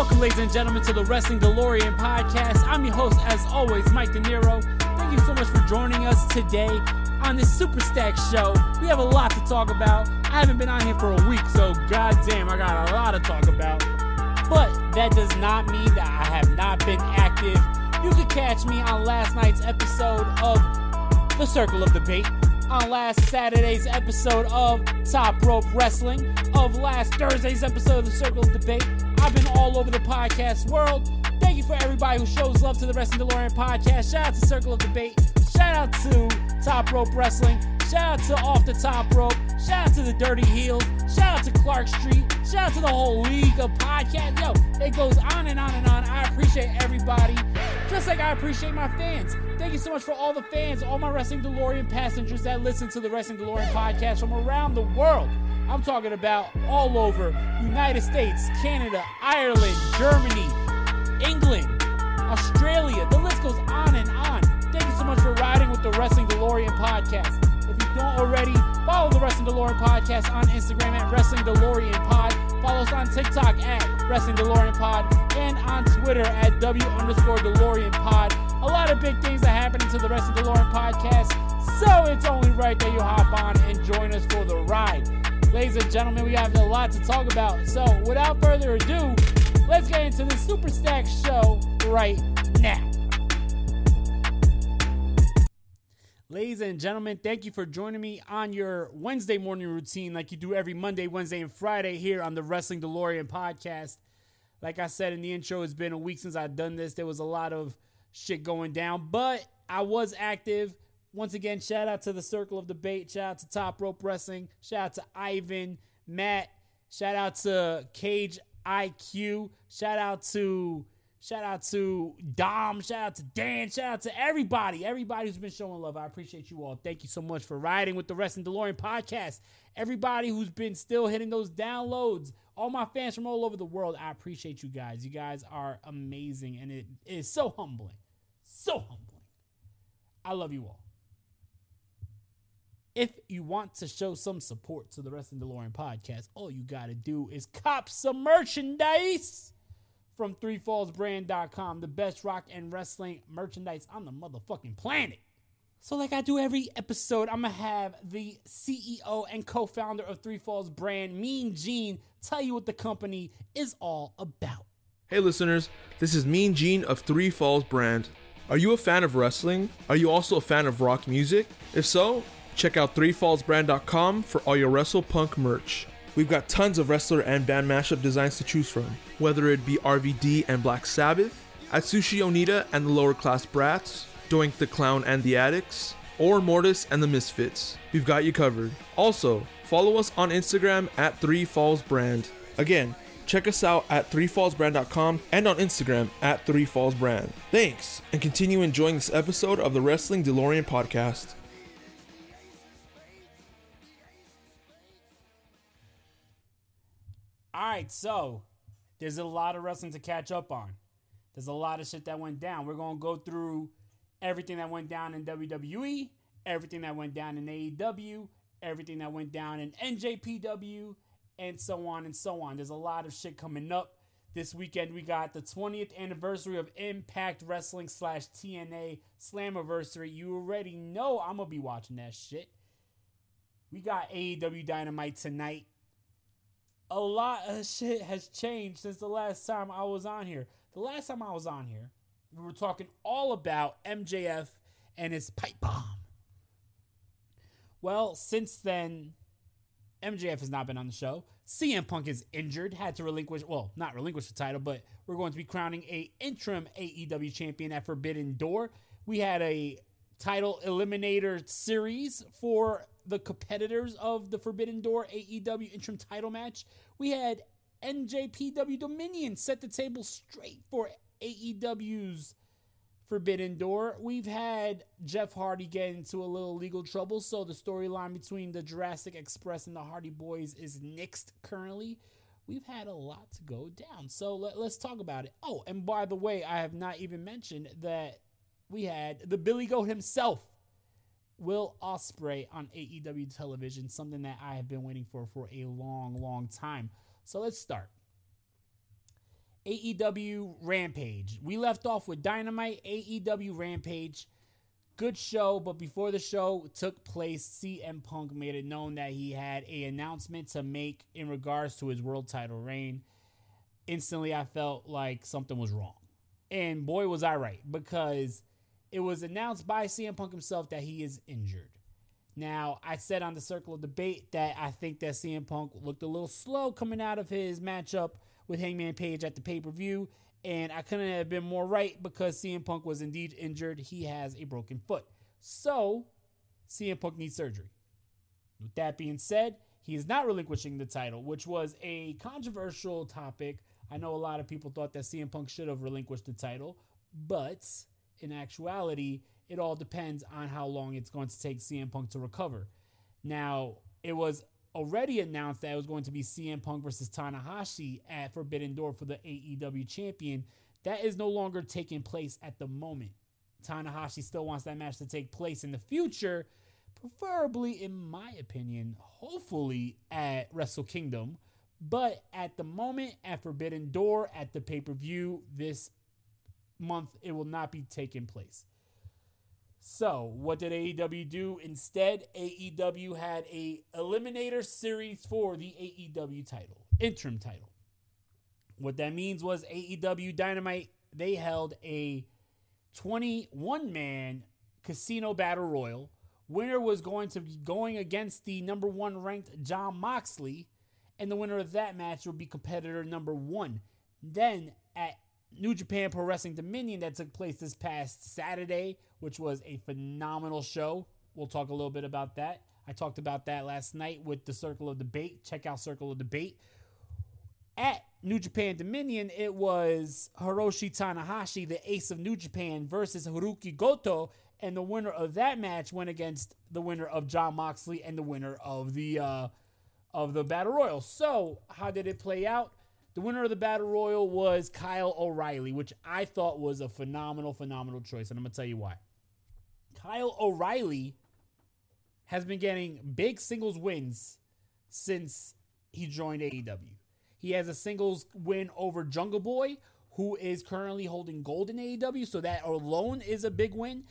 Welcome, ladies and gentlemen, to the Wrestling DeLorean podcast. I'm your host, as always, Mike De Niro. Thank you so much for joining us today on this Super Stack show. We have a lot to talk about. I haven't been on here for a week, so goddamn, I got a lot to talk about. But that does not mean that I have not been active. You could catch me on last night's episode of The Circle of Debate, on last Saturday's episode of Top Rope Wrestling, of last Thursday's episode of The Circle of Debate. Been all over the podcast world. Thank you for everybody who shows love to the Wrestling DeLorean podcast. Shout out to Circle of Debate. Shout out to Top Rope Wrestling. Shout out to Off the Top Rope. Shout out to the Dirty Heels. Shout out to Clark Street. Shout out to the whole league of podcasts. Yo, it goes on and on and on. I appreciate everybody, just like I appreciate my fans. Thank you so much for all the fans, all my Wrestling DeLorean passengers that listen to the Wrestling DeLorean podcast from around the world. I'm talking about all over United States, Canada, Ireland, Germany, England, Australia. The list goes on and on. Thank you so much for riding with the Wrestling DeLorean podcast. If you don't already, follow the Wrestling DeLorean podcast on Instagram at Wrestling DeLorean Pod. Follow us on TikTok at Wrestling DeLorean Pod and on Twitter at W underscore DeLorean Pod. A lot of big things are happening to the Wrestling DeLorean podcast, so it's only right that you hop on and join us for the ride. Ladies and gentlemen, we have a lot to talk about. So, without further ado, let's get into the Super Stack show right now. Ladies and gentlemen, thank you for joining me on your Wednesday morning routine like you do every Monday, Wednesday, and Friday here on the Wrestling DeLorean podcast. Like I said in the intro, it's been a week since I've done this. There was a lot of shit going down, but I was active. Once again, shout out to the Circle of Debate. Shout out to Top Rope Wrestling. Shout out to Ivan, Matt. Shout out to Cage IQ. Shout out to shout out to Dom. Shout out to Dan. Shout out to everybody. Everybody who's been showing love. I appreciate you all. Thank you so much for riding with the Wrestling DeLorean podcast. Everybody who's been still hitting those downloads. All my fans from all over the world. I appreciate you guys. You guys are amazing, and it is so humbling. So humbling. I love you all. If you want to show some support to the Wrestling DeLorean podcast, all you got to do is cop some merchandise from threefallsbrand.com, the best rock and wrestling merchandise on the motherfucking planet. So, like I do every episode, I'm gonna have the CEO and co founder of Three Falls Brand, Mean Gene, tell you what the company is all about. Hey listeners, this is Mean Gene of Three Falls Brand. Are you a fan of wrestling? Are you also a fan of rock music? If so, check out threefallsbrand.com for all your Wrestle Punk merch. We've got tons of wrestler and band mashup designs to choose from, whether it be RVD and Black Sabbath, Atsushi Onita and the Lower Class Brats, Doink the Clown and the Adicts, or Mortis and the Misfits. We've got you covered. Also, follow us on Instagram at Three Falls Brand. Again, check us out at threefallsbrand.com and on Instagram at threefallsbrand. Thanks, and continue enjoying this episode of the Wrestling DeLorean podcast. All right, so there's a lot of wrestling to catch up on. There's a lot of shit that went down. We're going to go through everything that went down in WWE, everything that went down in AEW, everything that went down in NJPW, and so on and so on. There's a lot of shit coming up. This weekend, we got the 20th anniversary of Impact Wrestling slash TNA Slammiversary. You already know I'm going to be watching that shit. We got AEW Dynamite tonight a lot of shit has changed since the last time I was on here. The last time I was on here, we were talking all about MJF and his pipe bomb. Well, since then, MJF has not been on the show. CM Punk is injured, had to relinquish, well, not relinquish the title, but we're going to be crowning a interim AEW champion at Forbidden Door. We had a title eliminator series for the competitors of the Forbidden Door AEW interim title match. We had NJPW Dominion set the table straight for AEW's Forbidden Door. We've had Jeff Hardy get into a little legal trouble, so the storyline between the Jurassic Express and the Hardy Boys is nixed currently. We've had a lot to go down, so let, us talk about it. Oh, and by the way, I have not even mentioned that we had the Billy Goat himself, Will Ospreay, on AEW television, something that I have been waiting for for a long, long time. So let's start. AEW Rampage. We left off with Dynamite, AEW Rampage. Good show, but before the show took place, CM Punk made it known that he had a announcement to make in regards to his world title reign. Instantly, I felt like something was wrong. And boy, was I right, because it was announced by CM Punk himself that he is injured. Now, I said on the Circle of Debate that I think that CM Punk looked a little slow coming out of his matchup with Hangman Page at the pay per view, and I couldn't have been more right because CM Punk was indeed injured. He has a broken foot. So, CM Punk needs surgery. With that being said, he is not relinquishing the title, which was a controversial topic. I know a lot of people thought that CM Punk should have relinquished the title, but in actuality, it all depends on how long it's going to take CM Punk to recover. Now, it was already announced that it was going to be CM Punk versus Tanahashi at Forbidden Door for the AEW champion. That is no longer taking place at the moment. Tanahashi still wants that match to take place in the future, preferably, in my opinion, hopefully at Wrestle Kingdom. But at the moment, at Forbidden Door, at the pay per view this month, it will not be taking place. So, what did AEW do instead? AEW had a eliminator series for the AEW title, interim title. What that means was AEW Dynamite they held a 21 man casino battle royal. Winner was going to be going against the number 1 ranked Jon Moxley and the winner of that match would be competitor number 1. Then at New Japan Pro Wrestling Dominion that took place this past Saturday, which was a phenomenal show. We'll talk a little bit about that. I talked about that last night with the Circle of Debate. Check out Circle of Debate. At New Japan Dominion, it was Hiroshi Tanahashi, the ace of New Japan, versus Hirooki Goto, and the winner of that match went against the winner of Jon Moxley and the winner of the uh, of the Battle Royal. So, how did it play out? The winner of the Battle Royal was Kyle O'Reilly, which I thought was a phenomenal, phenomenal choice. And I'm going to tell you why. Kyle O'Reilly has been getting big singles wins since he joined AEW. He has a singles win over Jungle Boy, who is currently holding gold in AEW. So that alone is a big win.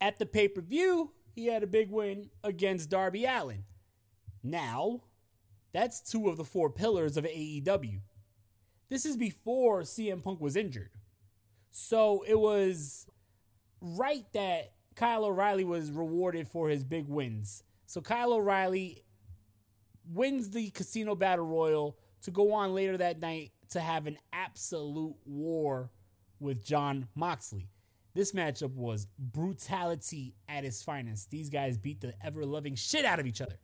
At the pay per view, he had a big win against Darby Allin. Now, that's two of the four pillars of AEW. This is before CM Punk was injured. So it was right that Kyle O'Reilly was rewarded for his big wins. So Kyle O'Reilly wins the Casino Battle Royal to go on later that night to have an absolute war with Jon Moxley. This matchup was brutality at its finest. These guys beat the ever loving shit out of each other.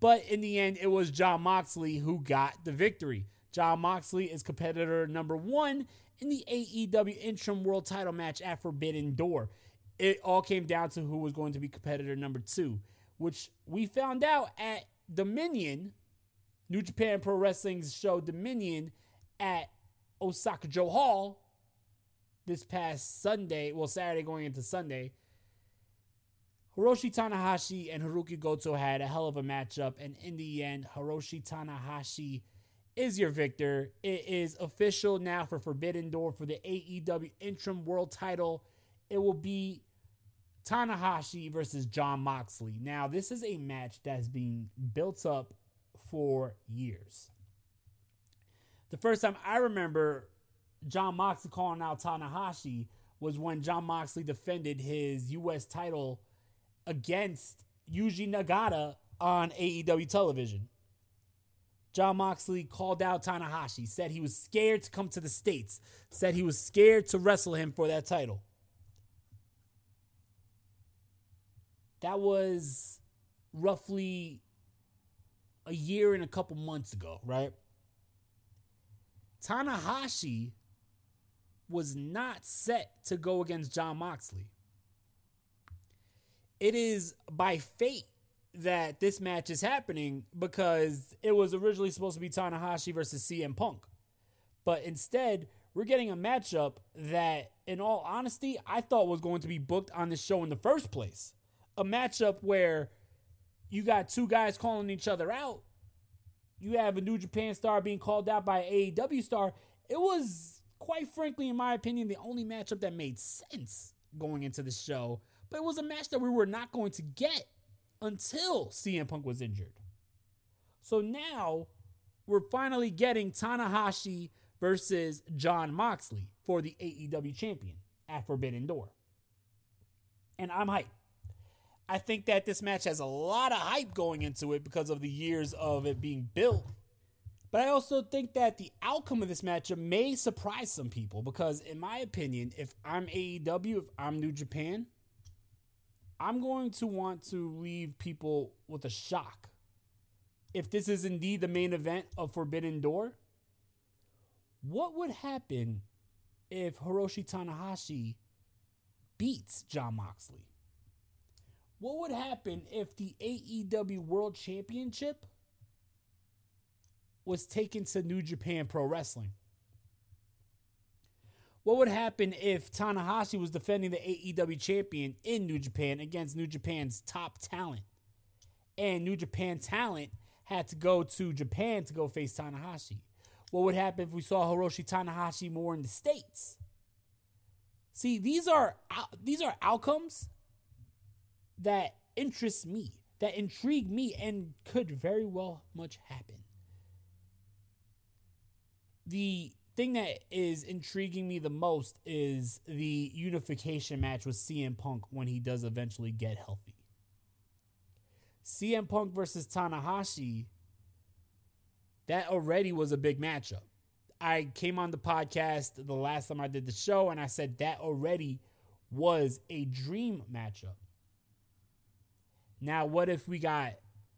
But in the end, it was Jon Moxley who got the victory. Jon Moxley is competitor number one in the AEW interim world title match at Forbidden Door. It all came down to who was going to be competitor number two, which we found out at Dominion, New Japan Pro Wrestling's show Dominion at Osaka-jo Hall this past Sunday, well, Saturday going into Sunday. Hiroshi Tanahashi and Hirooki Goto had a hell of a matchup, and in the end, Hiroshi Tanahashi is your victor. It is official now for Forbidden Door for the AEW interim world title. It will be Tanahashi versus Jon Moxley. Now, this is a match that's being built up for years. The first time I remember Jon Moxley calling out Tanahashi was when Jon Moxley defended his U.S. title against Yuji Nagata on AEW television. Jon Moxley called out Tanahashi, said he was scared to come to the States, said he was scared to wrestle him for that title. That was roughly a year and a couple months ago, right? Tanahashi was not set to go against Jon Moxley. It is by fate that this match is happening because it was originally supposed to be Tanahashi versus CM Punk. But instead, we're getting a matchup that, in all honesty, I thought was going to be booked on the show in the first place. A matchup where you got two guys calling each other out. You have a New Japan star being called out by AEW star. It was quite frankly, in my opinion, the only matchup that made sense going into the show. But it was a match that we were not going to get until CM Punk was injured. So now we're finally getting Tanahashi versus Jon Moxley for the AEW champion at Forbidden Door. And I'm hyped. I think that this match has a lot of hype going into it because of the years of it being built. But I also think that the outcome of this matchup may surprise some people because, in my opinion, if I'm AEW, if I'm New Japan, I'm going to want to leave people with a shock. If this is indeed the main event of Forbidden Door, what would happen if Hiroshi Tanahashi beats Jon Moxley? What would happen if the AEW World Championship was taken to New Japan Pro Wrestling? What would happen if Tanahashi was defending the AEW champion in New Japan against New Japan's top talent? And New Japan talent had to go to Japan to go face Tanahashi. What would happen if we saw Hiroshi Tanahashi more in the states? See, these are these are outcomes that interest me, that intrigue me, and could very well much happen. The thing that is intriguing me the most is the unification match with CM Punk when he does eventually get healthy. CM Punk versus Tanahashi, that already was a big matchup. I came on the podcast the last time I did the show and I said that already was a dream matchup. Now, what if we got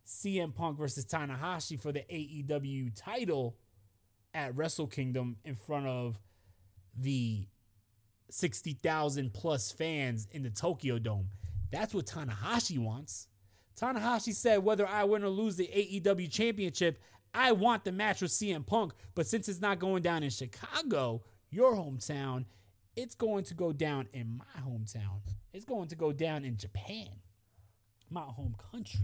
CM Punk versus Tanahashi for the AEW title at Wrestle Kingdom in front of the 60,000 plus fans in the Tokyo Dome? That's what Tanahashi wants. Tanahashi said, whether I win or lose the AEW championship, I want the match with CM Punk. But since it's not going down in Chicago, your hometown, it's going to go down in my hometown. It's going to go down in Japan my home country.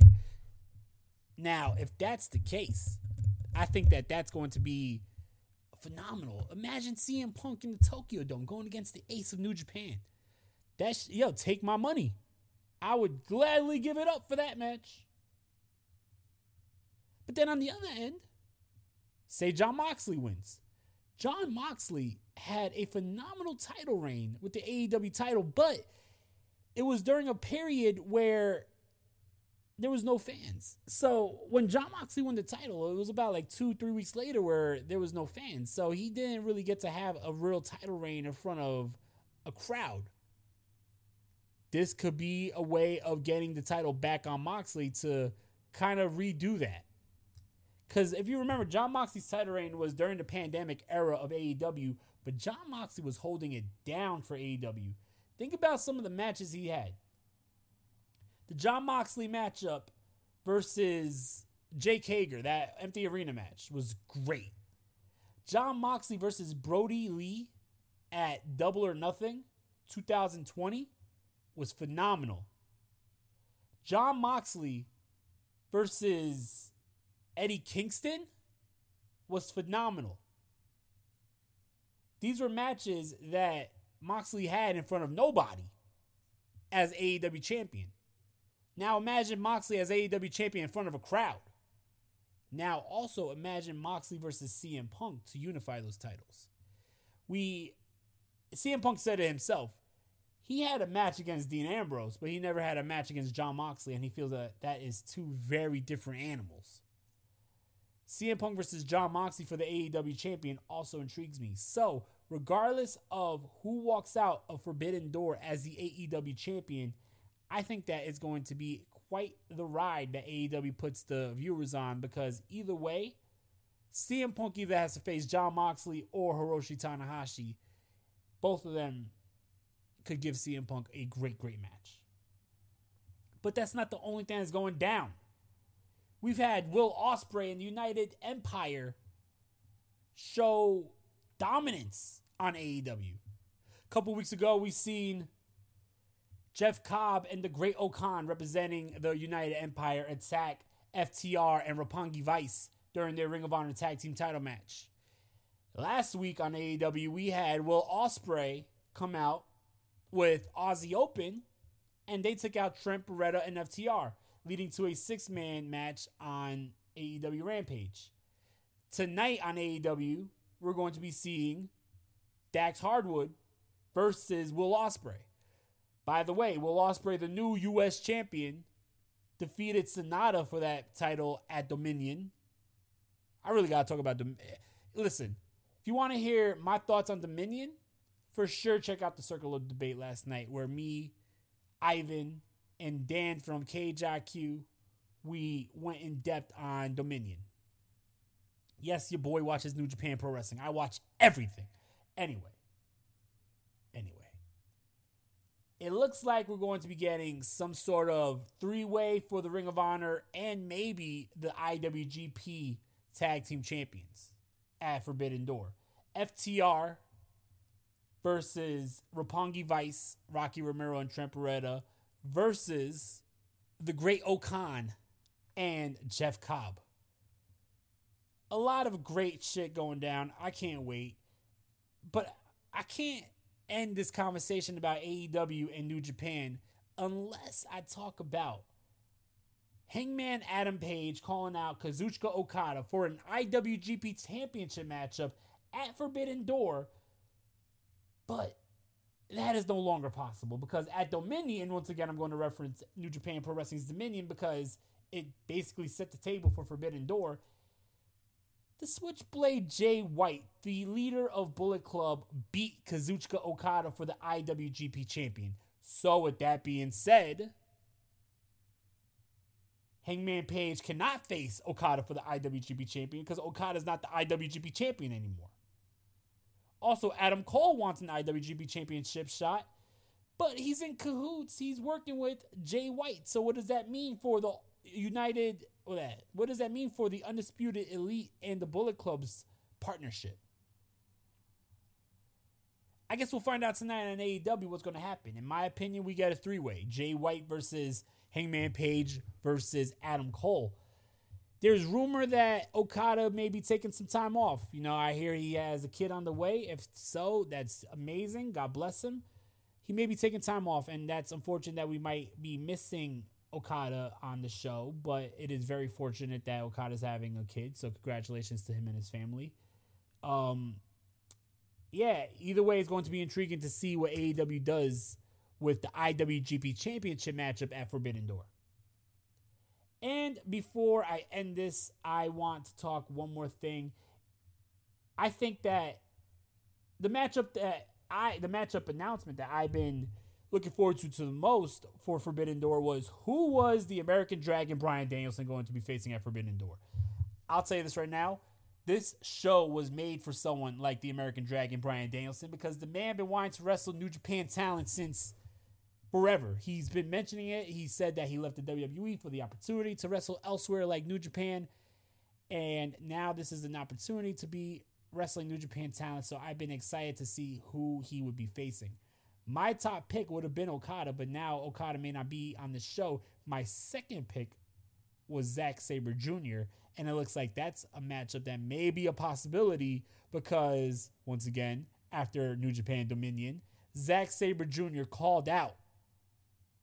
Now, if that's the case, I think that that's going to be phenomenal. Imagine CM Punk in the Tokyo Dome going against the ace of New Japan. That's yo, take my money. I would gladly give it up for that match. But then on the other end, say Jon Moxley wins. Jon Moxley had a phenomenal title reign with the AEW title, but it was during a period where there was no fans. So when Jon Moxley won the title, it was about like two, three weeks later where there was no fans. So he didn't really get to have a real title reign in front of a crowd. This could be a way of getting the title back on Moxley to kind of redo that. Because if you remember, Jon Moxley's title reign was during the pandemic era of AEW, but Jon Moxley was holding it down for AEW. Think about some of the matches he had the Jon Moxley matchup versus Jake Hager, that empty arena match, was great. Jon Moxley versus Brodie Lee at Double or Nothing 2020 was phenomenal. Jon Moxley versus Eddie Kingston was phenomenal. These were matches that Moxley had in front of nobody as AEW champion. Now imagine Moxley as AEW champion in front of a crowd. Now also imagine Moxley versus CM Punk to unify those titles. We CM Punk said it himself. He had a match against Dean Ambrose, but he never had a match against Jon Moxley, and he feels that that is two very different animals. CM Punk versus Jon Moxley for the AEW champion also intrigues me. So, regardless of who walks out of Forbidden Door as the AEW champion, I think that is going to be quite the ride that AEW puts the viewers on because either way, CM Punk either has to face Jon Moxley or Hiroshi Tanahashi. Both of them could give CM Punk a great, great match. But that's not the only thing that's going down. We've had Will Ospreay and the United Empire show dominance on AEW. A couple weeks ago, we seen Jeff Cobb and the Great-O-Khan representing the United Empire attack FTR and Roppongi Vice during their Ring of Honor tag team title match. Last week on AEW, we had Will Ospreay come out with Aussie Open, and they took out Trent Beretta and FTR, leading to a six man match on AEW Rampage. Tonight on AEW, we're going to be seeing Dax Harwood versus Will Ospreay. By the way, Will Ospreay, the new U.S. champion, defeated Sanada for that title at Dominion. I really gotta talk about Dom- Listen, if you want to hear my thoughts on Dominion, for sure check out the Circle of Debate last night, where me, Ivan, and Dan from KJIQ, we went in depth on Dominion. Yes, your boy watches New Japan Pro Wrestling. I watch everything. Anyway, it looks like we're going to be getting some sort of three way for the Ring of Honor and maybe the IWGP Tag Team Champions at Forbidden Door. FTR versus Roppongi Vice, Rocky Romero, and Trent Beretta versus the Great O-Khan and Jeff Cobb. A lot of great shit going down. I can't wait. But I can't end this conversation about AEW and New Japan unless I talk about Hangman Adam Page calling out Kazuchika Okada for an IWGP Championship matchup at Forbidden Door. But that is no longer possible because at Dominion, once again, I'm going to reference New Japan Pro Wrestling's Dominion because it basically set the table for Forbidden Door. The Switchblade Jay White, the leader of Bullet Club, beat Kazuchika Okada for the IWGP champion. So, with that being said, Hangman Page cannot face Okada for the IWGP champion because Okada is not the IWGP champion anymore. Also, Adam Cole wants an IWGP championship shot, but he's in cahoots. He's working with Jay White. So, what does that mean for the United? What does that mean for the Undisputed Elite and the Bullet Club's partnership? I guess we'll find out tonight on AEW what's going to happen. In my opinion, we get a three way Jay White versus Hangman Page versus Adam Cole. There's rumor that Okada may be taking some time off. You know, I hear he has a kid on the way. If so, that's amazing. God bless him. He may be taking time off, and that's unfortunate that we might be missing Okada on the show, but it is very fortunate that Okada's having a kid. So congratulations to him and his family. Um yeah, either way it's going to be intriguing to see what AEW does with the IWGP Championship matchup at Forbidden Door. And before I end this, I want to talk one more thing. I think that the matchup that I the matchup announcement that I've been looking forward to to the most for Forbidden Door was who was the American Dragon Bryan Danielson going to be facing at Forbidden Door. I'll tell you this right now. This show was made for someone like the American Dragon Bryan Danielson because the man been wanting to wrestle New Japan talent since forever. He's been mentioning it. He said that he left the WWE for the opportunity to wrestle elsewhere like New Japan. And now this is an opportunity to be wrestling New Japan talent. So I've been excited to see who he would be facing. My top pick would have been Okada, but now Okada may not be on the show. My second pick was Zack Sabre Jr., and it looks like that's a matchup that may be a possibility because, once again, after New Japan Dominion, Zack Sabre Jr. called out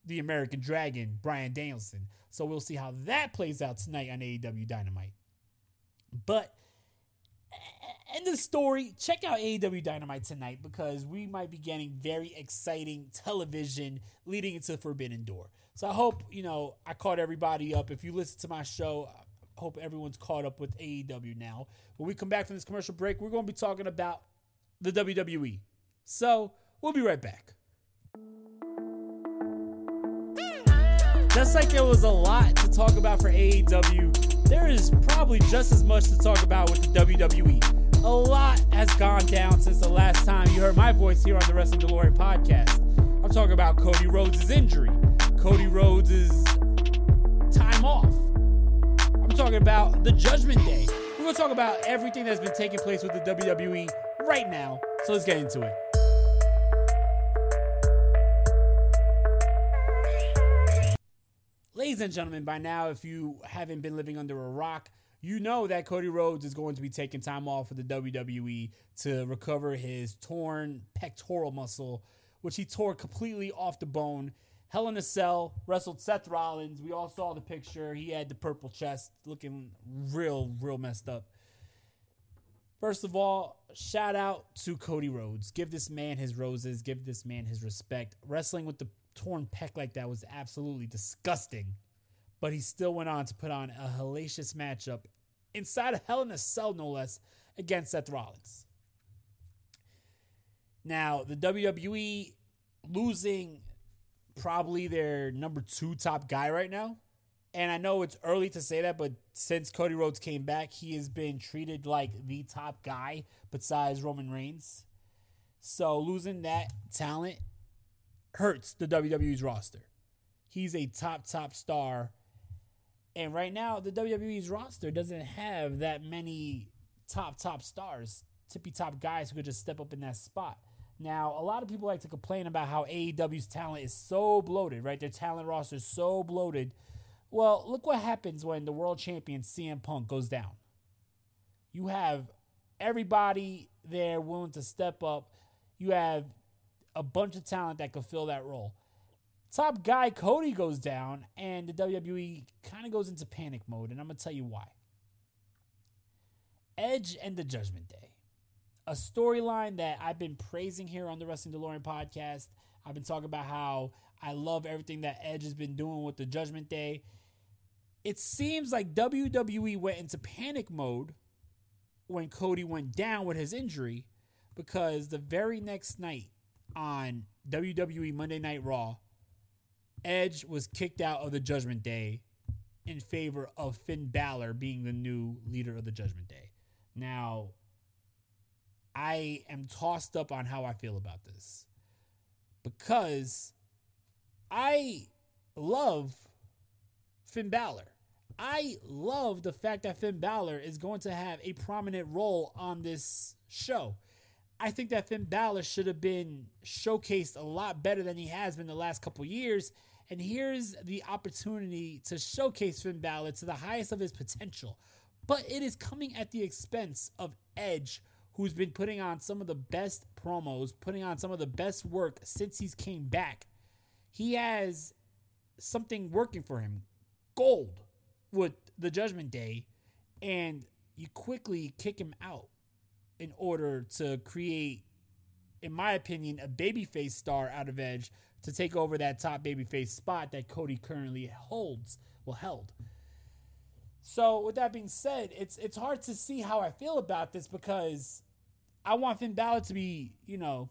the American Dragon, Bryan Danielson. So we'll see how that plays out tonight on AEW Dynamite. But end of the story, check out AEW Dynamite tonight because we might be getting very exciting television leading into the Forbidden Door. So I hope, you know, I caught everybody up. If you listen to my show, I hope everyone's caught up with AEW now. When we come back from this commercial break, we're going to be talking about the WWE. So we'll be right back. Just like there was a lot to talk about for AEW, there is probably just as much to talk about with the WWE. A lot has gone down since the last time you heard my voice here on the Wrestling DeLorean podcast. I'm talking about Cody Rhodes' injury, Cody Rhodes' time off. I'm talking about the Judgment Day. We're going to talk about everything that's been taking place with the WWE right now. So let's get into it. Ladies and gentlemen, by now, if you haven't been living under a rock, you know that Cody Rhodes is going to be taking time off of the WWE to recover his torn pectoral muscle, which he tore completely off the bone. Hell in a Cell wrestled Seth Rollins. We all saw the picture. He had the purple chest, looking real, real messed up. First of all, shout out to Cody Rhodes. Give this man his roses. Give this man his respect. Wrestling with the torn pec like that was absolutely disgusting. But he still went on to put on a hellacious matchup inside of Hell in a Cell, no less, against Seth Rollins. Now, the WWE losing probably their number two top guy right now. And I know it's early to say that, but since Cody Rhodes came back, he has been treated like the top guy besides Roman Reigns. So losing that talent hurts the WWE's roster. He's a top, top star. And right now, the WWE's roster doesn't have that many top, top stars, tippy top guys who could just step up in that spot. Now, a lot of people like to complain about how AEW's talent is so bloated, right? Their talent roster is so bloated. Well, look what happens when the world champion CM Punk goes down. You have everybody there willing to step up. You have a bunch of talent that could fill that role. Top guy Cody goes down, and the WWE kind of goes into panic mode, and I'm going to tell you why. Edge and the Judgment Day a storyline that I've been praising here on the Wrestling DeLorean podcast. I've been talking about how I love everything that Edge has been doing with the Judgment Day. It seems like WWE went into panic mode when Cody went down with his injury because the very next night on WWE Monday Night Raw, Edge was kicked out of the Judgment Day in favor of Finn Balor being the new leader of the Judgment Day. Now, I am tossed up on how I feel about this because I love Finn Balor. I love the fact that Finn Balor is going to have a prominent role on this show. I think that Finn Balor should have been showcased a lot better than he has been the last couple years. And here's the opportunity to showcase Finn Balor to the highest of his potential. But it is coming at the expense of Edge, who's been putting on some of the best promos, putting on some of the best work since he's came back. He has something working for him. Gold with the Judgment Day, and you quickly kick him out in order to create, in my opinion, a babyface star out of Edge to take over that top babyface spot that Cody currently holds, well held. So with that being said, it's it's hard to see how I feel about this because I want Finn Balor to be, you know,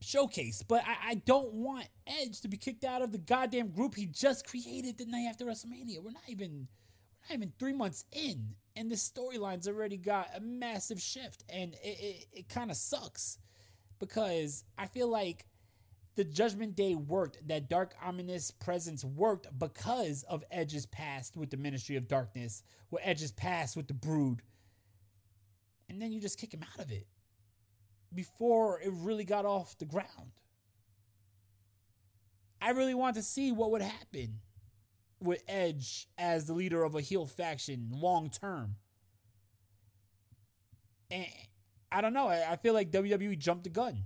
showcased, but I, I, don't want Edge to be kicked out of the goddamn group he just created the night after WrestleMania. We're not even we're not even three months in, and the storyline's already got a massive shift, and it it, it kind of sucks because I feel like the Judgment Day worked. That dark, ominous presence worked because of Edge's past with the Ministry of Darkness, with Edge's past with the Brood, and then you just kick him out of it before it really got off the ground. I really want to see what would happen with Edge as the leader of a heel faction long term. And I don't know. I feel like WWE jumped the gun.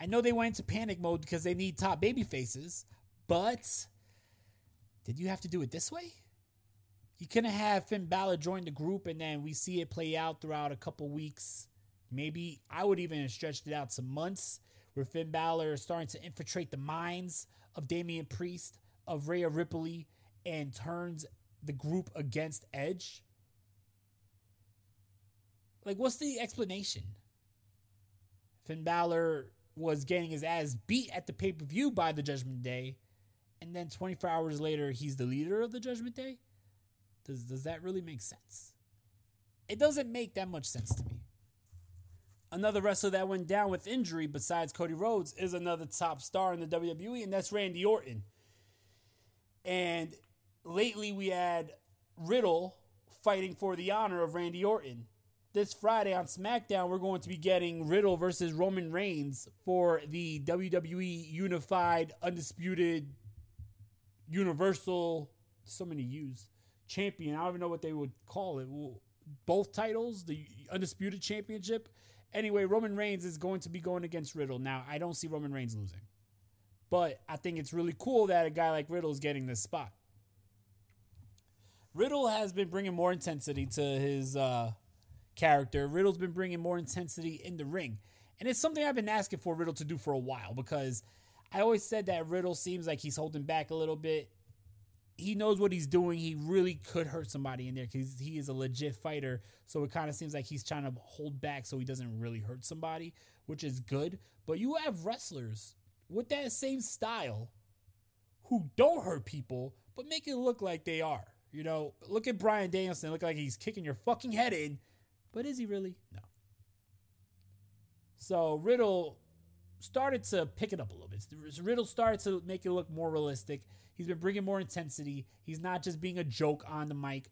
I know they went into panic mode because they need top baby faces, but did you have to do it this way? You couldn't have Finn Balor join the group and then we see it play out throughout a couple weeks Maybe I would even have stretched it out to months where Finn Balor is starting to infiltrate the minds of Damian Priest, of Rhea Ripley, and turns the group against Edge. Like, what's the explanation? Finn Balor was getting his ass beat at the pay per view by the Judgment Day, and then 24 hours later, he's the leader of the Judgment Day? Does, does that really make sense? It doesn't make that much sense to me. Another wrestler that went down with injury besides Cody Rhodes is another top star in the WWE, and that's Randy Orton. And lately we had Riddle fighting for the honor of Randy Orton. This Friday on SmackDown, we're going to be getting Riddle versus Roman Reigns for the WWE Unified, Undisputed, Universal, so many U's, champion. I don't even know what they would call it. Both titles, the undisputed championship. Anyway, Roman Reigns is going to be going against Riddle. Now, I don't see Roman Reigns losing. But I think it's really cool that a guy like Riddle is getting this spot. Riddle has been bringing more intensity to his uh, character. Riddle's been bringing more intensity in the ring. And it's something I've been asking for Riddle to do for a while because I always said that Riddle seems like he's holding back a little bit. He knows what he's doing. He really could hurt somebody in there because he is a legit fighter. So it kind of seems like he's trying to hold back so he doesn't really hurt somebody, which is good. But you have wrestlers with that same style who don't hurt people, but make it look like they are. You know, look at Bryan Danielson, look like he's kicking your fucking head in, but is he really? No. So Riddle started to pick it up a little bit. Riddle started to make it look more realistic. He's been bringing more intensity. He's not just being a joke on the mic.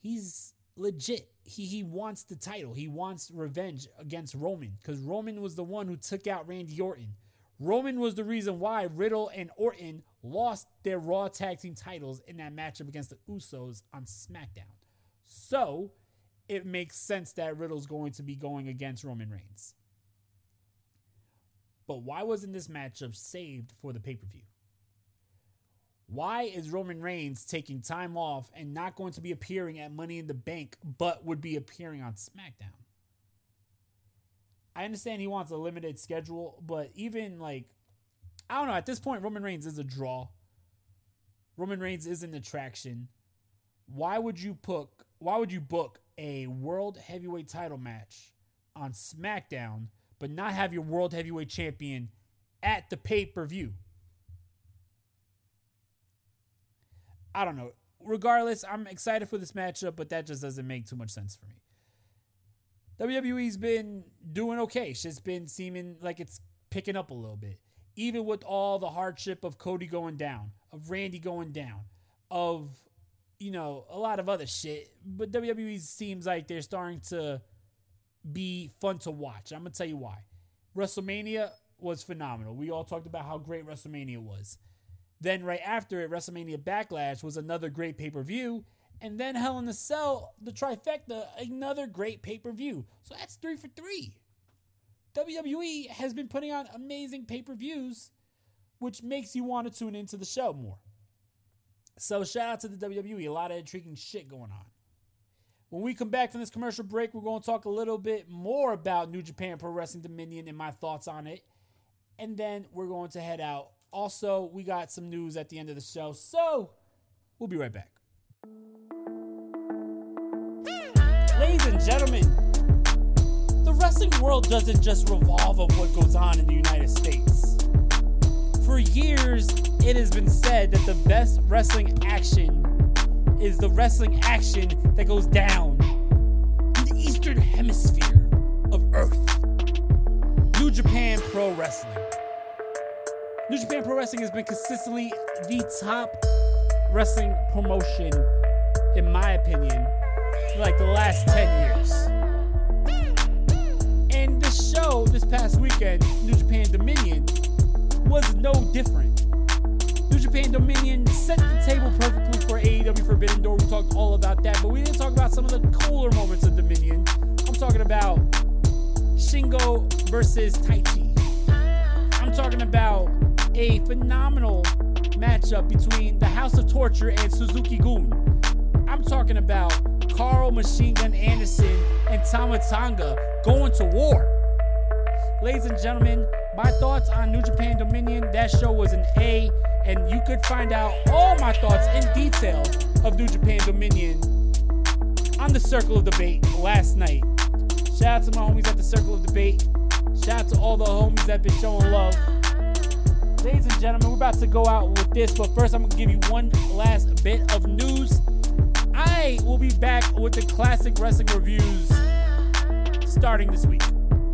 He's legit. He he wants the title. He wants revenge against Roman because Roman was the one who took out Randy Orton. Roman was the reason why Riddle and Orton lost their Raw Tag Team titles in that matchup against the Usos on SmackDown. So it makes sense that Riddle's going to be going against Roman Reigns. But why wasn't this matchup saved for the pay per view? Why is Roman Reigns taking time off and not going to be appearing at Money in the Bank, but would be appearing on SmackDown? I understand he wants a limited schedule, but even like, I don't know, at this point, Roman Reigns is a draw. Roman Reigns is an attraction. Why would you put, why would you book a world heavyweight title match on SmackDown, but not have your world heavyweight champion at the pay per view? I don't know. Regardless, I'm excited for this matchup, but that just doesn't make too much sense for me. WWE's been doing okay. Just been seeming like it's picking up a little bit. Even with all the hardship of Cody going down, of Randy going down, of, you know, a lot of other shit. But WWE seems like they're starting to be fun to watch. I'm going to tell you why. WrestleMania was phenomenal. We all talked about how great WrestleMania was. Then, right after it, WrestleMania Backlash was another great pay per view. And then Hell in a Cell, the trifecta, another great pay per view. So that's three for three. WWE has been putting on amazing pay per views, which makes you want to tune into the show more. So shout out to the WWE. A lot of intriguing shit going on. When we come back from this commercial break, we're going to talk a little bit more about New Japan Pro Wrestling Dominion and my thoughts on it. And then we're going to head out. Also, we got some news at the end of the show. So we'll be right back. Ladies and gentlemen, the wrestling world doesn't just revolve of what goes on in the United States. For years, it has been said that the best wrestling action is the wrestling action that goes down in the eastern hemisphere of Earth. New Japan Pro Wrestling. New Japan Pro Wrestling has been consistently the top wrestling promotion, in my opinion, for like the last 10 years. And the show this past weekend, New Japan Dominion, was no different. New Japan Dominion set the table perfectly for AEW Forbidden Door. We talked all about that, but we didn't talk about some of the cooler moments of Dominion. I'm talking about Shingo versus Taichi. I'm talking about a phenomenal matchup between the House of Torture and Suzuki-gun. I'm talking about Karl Machine Gun Anderson and Tama Tonga going to war. Ladies and gentlemen, my thoughts on New Japan Dominion, that show was an A, and you could find out all my thoughts in detail of New Japan Dominion on the Circle of Debate last night. Shout out to my homies at the Circle of Debate. Shout out to all the homies that been showing love. Ladies and gentlemen, we're about to go out with this, but first I'm gonna give you one last bit of news. I will be back with the classic wrestling reviews starting this week,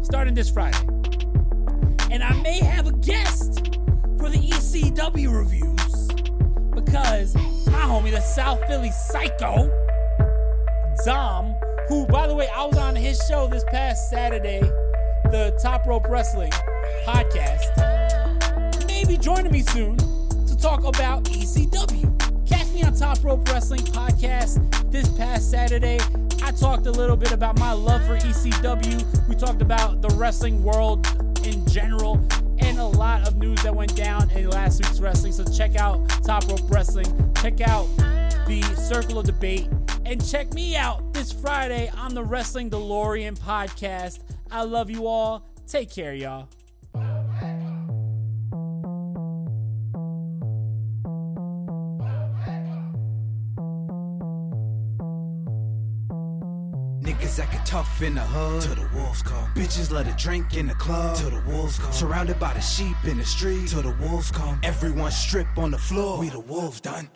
starting this Friday. And I may have a guest for the ECW reviews because my homie, the South Philly Psycho, Dom, who, by the way, I was on his show this past Saturday, the Top Rope Wrestling podcast, may be joining me soon to talk about ECW. Catch me on Top Rope Wrestling Podcast this past Saturday. I talked a little bit about my love for ECW. We talked about the wrestling world general and a lot of news that went down in last week's wrestling. So check out Top Rope Wrestling, check out the Circle of Debate, and check me out this Friday on the Wrestling DeLorean podcast. I love you all. Take care, y'all. Tough in the hood. Till the wolves come. Bitches let a drink in the club. Till the wolves come. Surrounded by the sheep in the street. Till the wolves come. Everyone strip on the floor. We the wolves done.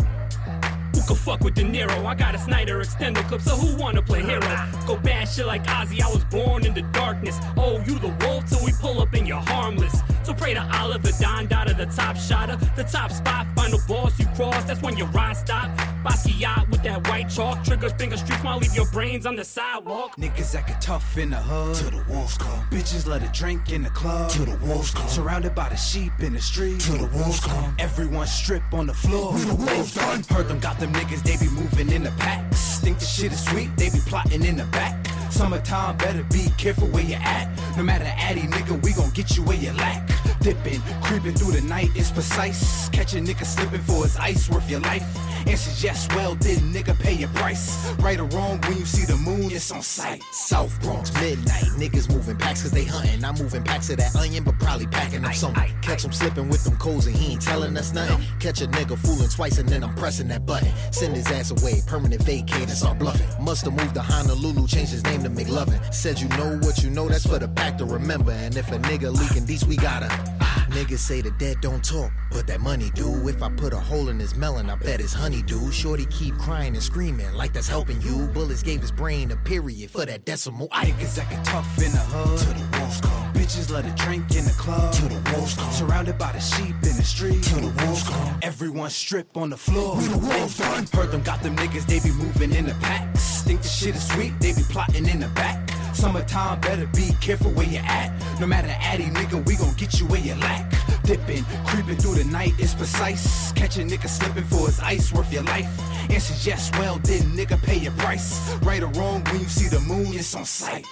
Who could fuck with De Niro? I got a Snyder extender clip, so who wanna play hero? Go bad shit like Ozzy, I was born in the darkness. Oh, you the wolf till we pull up and you're harmless. So pray to Allah, the Don Dada, the top shotter, the top spot, final boss you cross, that's when your ride stop. Basquiat with that white chalk, triggers, finger streaks, might leave your brains on the sidewalk. Niggas acting tough in the hood. Till the wolves come. Bitches let a drink in the club. Till the wolves come. Surrounded by the sheep in the street. Till the wolves come. Everyone strip on the floor. We the wolves done. Heard them got them niggas, they be moving in the packs. Think the shit is sweet, they be plotting in the back. Summertime, better be careful where you at. No matter addy, nigga, we gon' get you where you lack. Dipping, creeping through the night is precise. Catch a nigga slipping for his ice, worth your life. Answers yes, well, did nigga pay your price? Right or wrong, when you see the moon, it's on sight. South Bronx, midnight. Niggas moving packs cause they hunting. I'm moving packs of that onion, but probably packing up something. Catch him slipping with them codes and he ain't telling us nothing. Catch a nigga fooling twice and then I'm pressing that button. Send his ass away, permanent vacate and all bluffing. Must have moved to Honolulu, changed his name to McLovin. Said you know what you know, that's for the pack to remember. And if a nigga leaking these, we gotta. Niggas say the dead don't talk, but that money do. If I put a hole in his melon, I bet his honey do. Shorty keep crying and screaming like that's helping you. Bullets gave his brain a period for that decimal. I Niggas acting tough in the hood. Till the wolves come. Bitches let a drink in the club. To the wolves come. Surrounded by the sheep in the street. To the wolves come. Everyone strip on the floor. We the wolves done. Heard them got them niggas, they be moving in the packs. Think the shit is sweet, they be plotting in the back. Summertime, better be careful where you at. No matter addy, nigga, we gon' get you where you lack. Dipping, creeping through the night is precise. Catch a nigga slipping for his ice, worth your life. Answers yes, well, did nigga pay your price? Right or wrong, when you see the moon, it's on sight.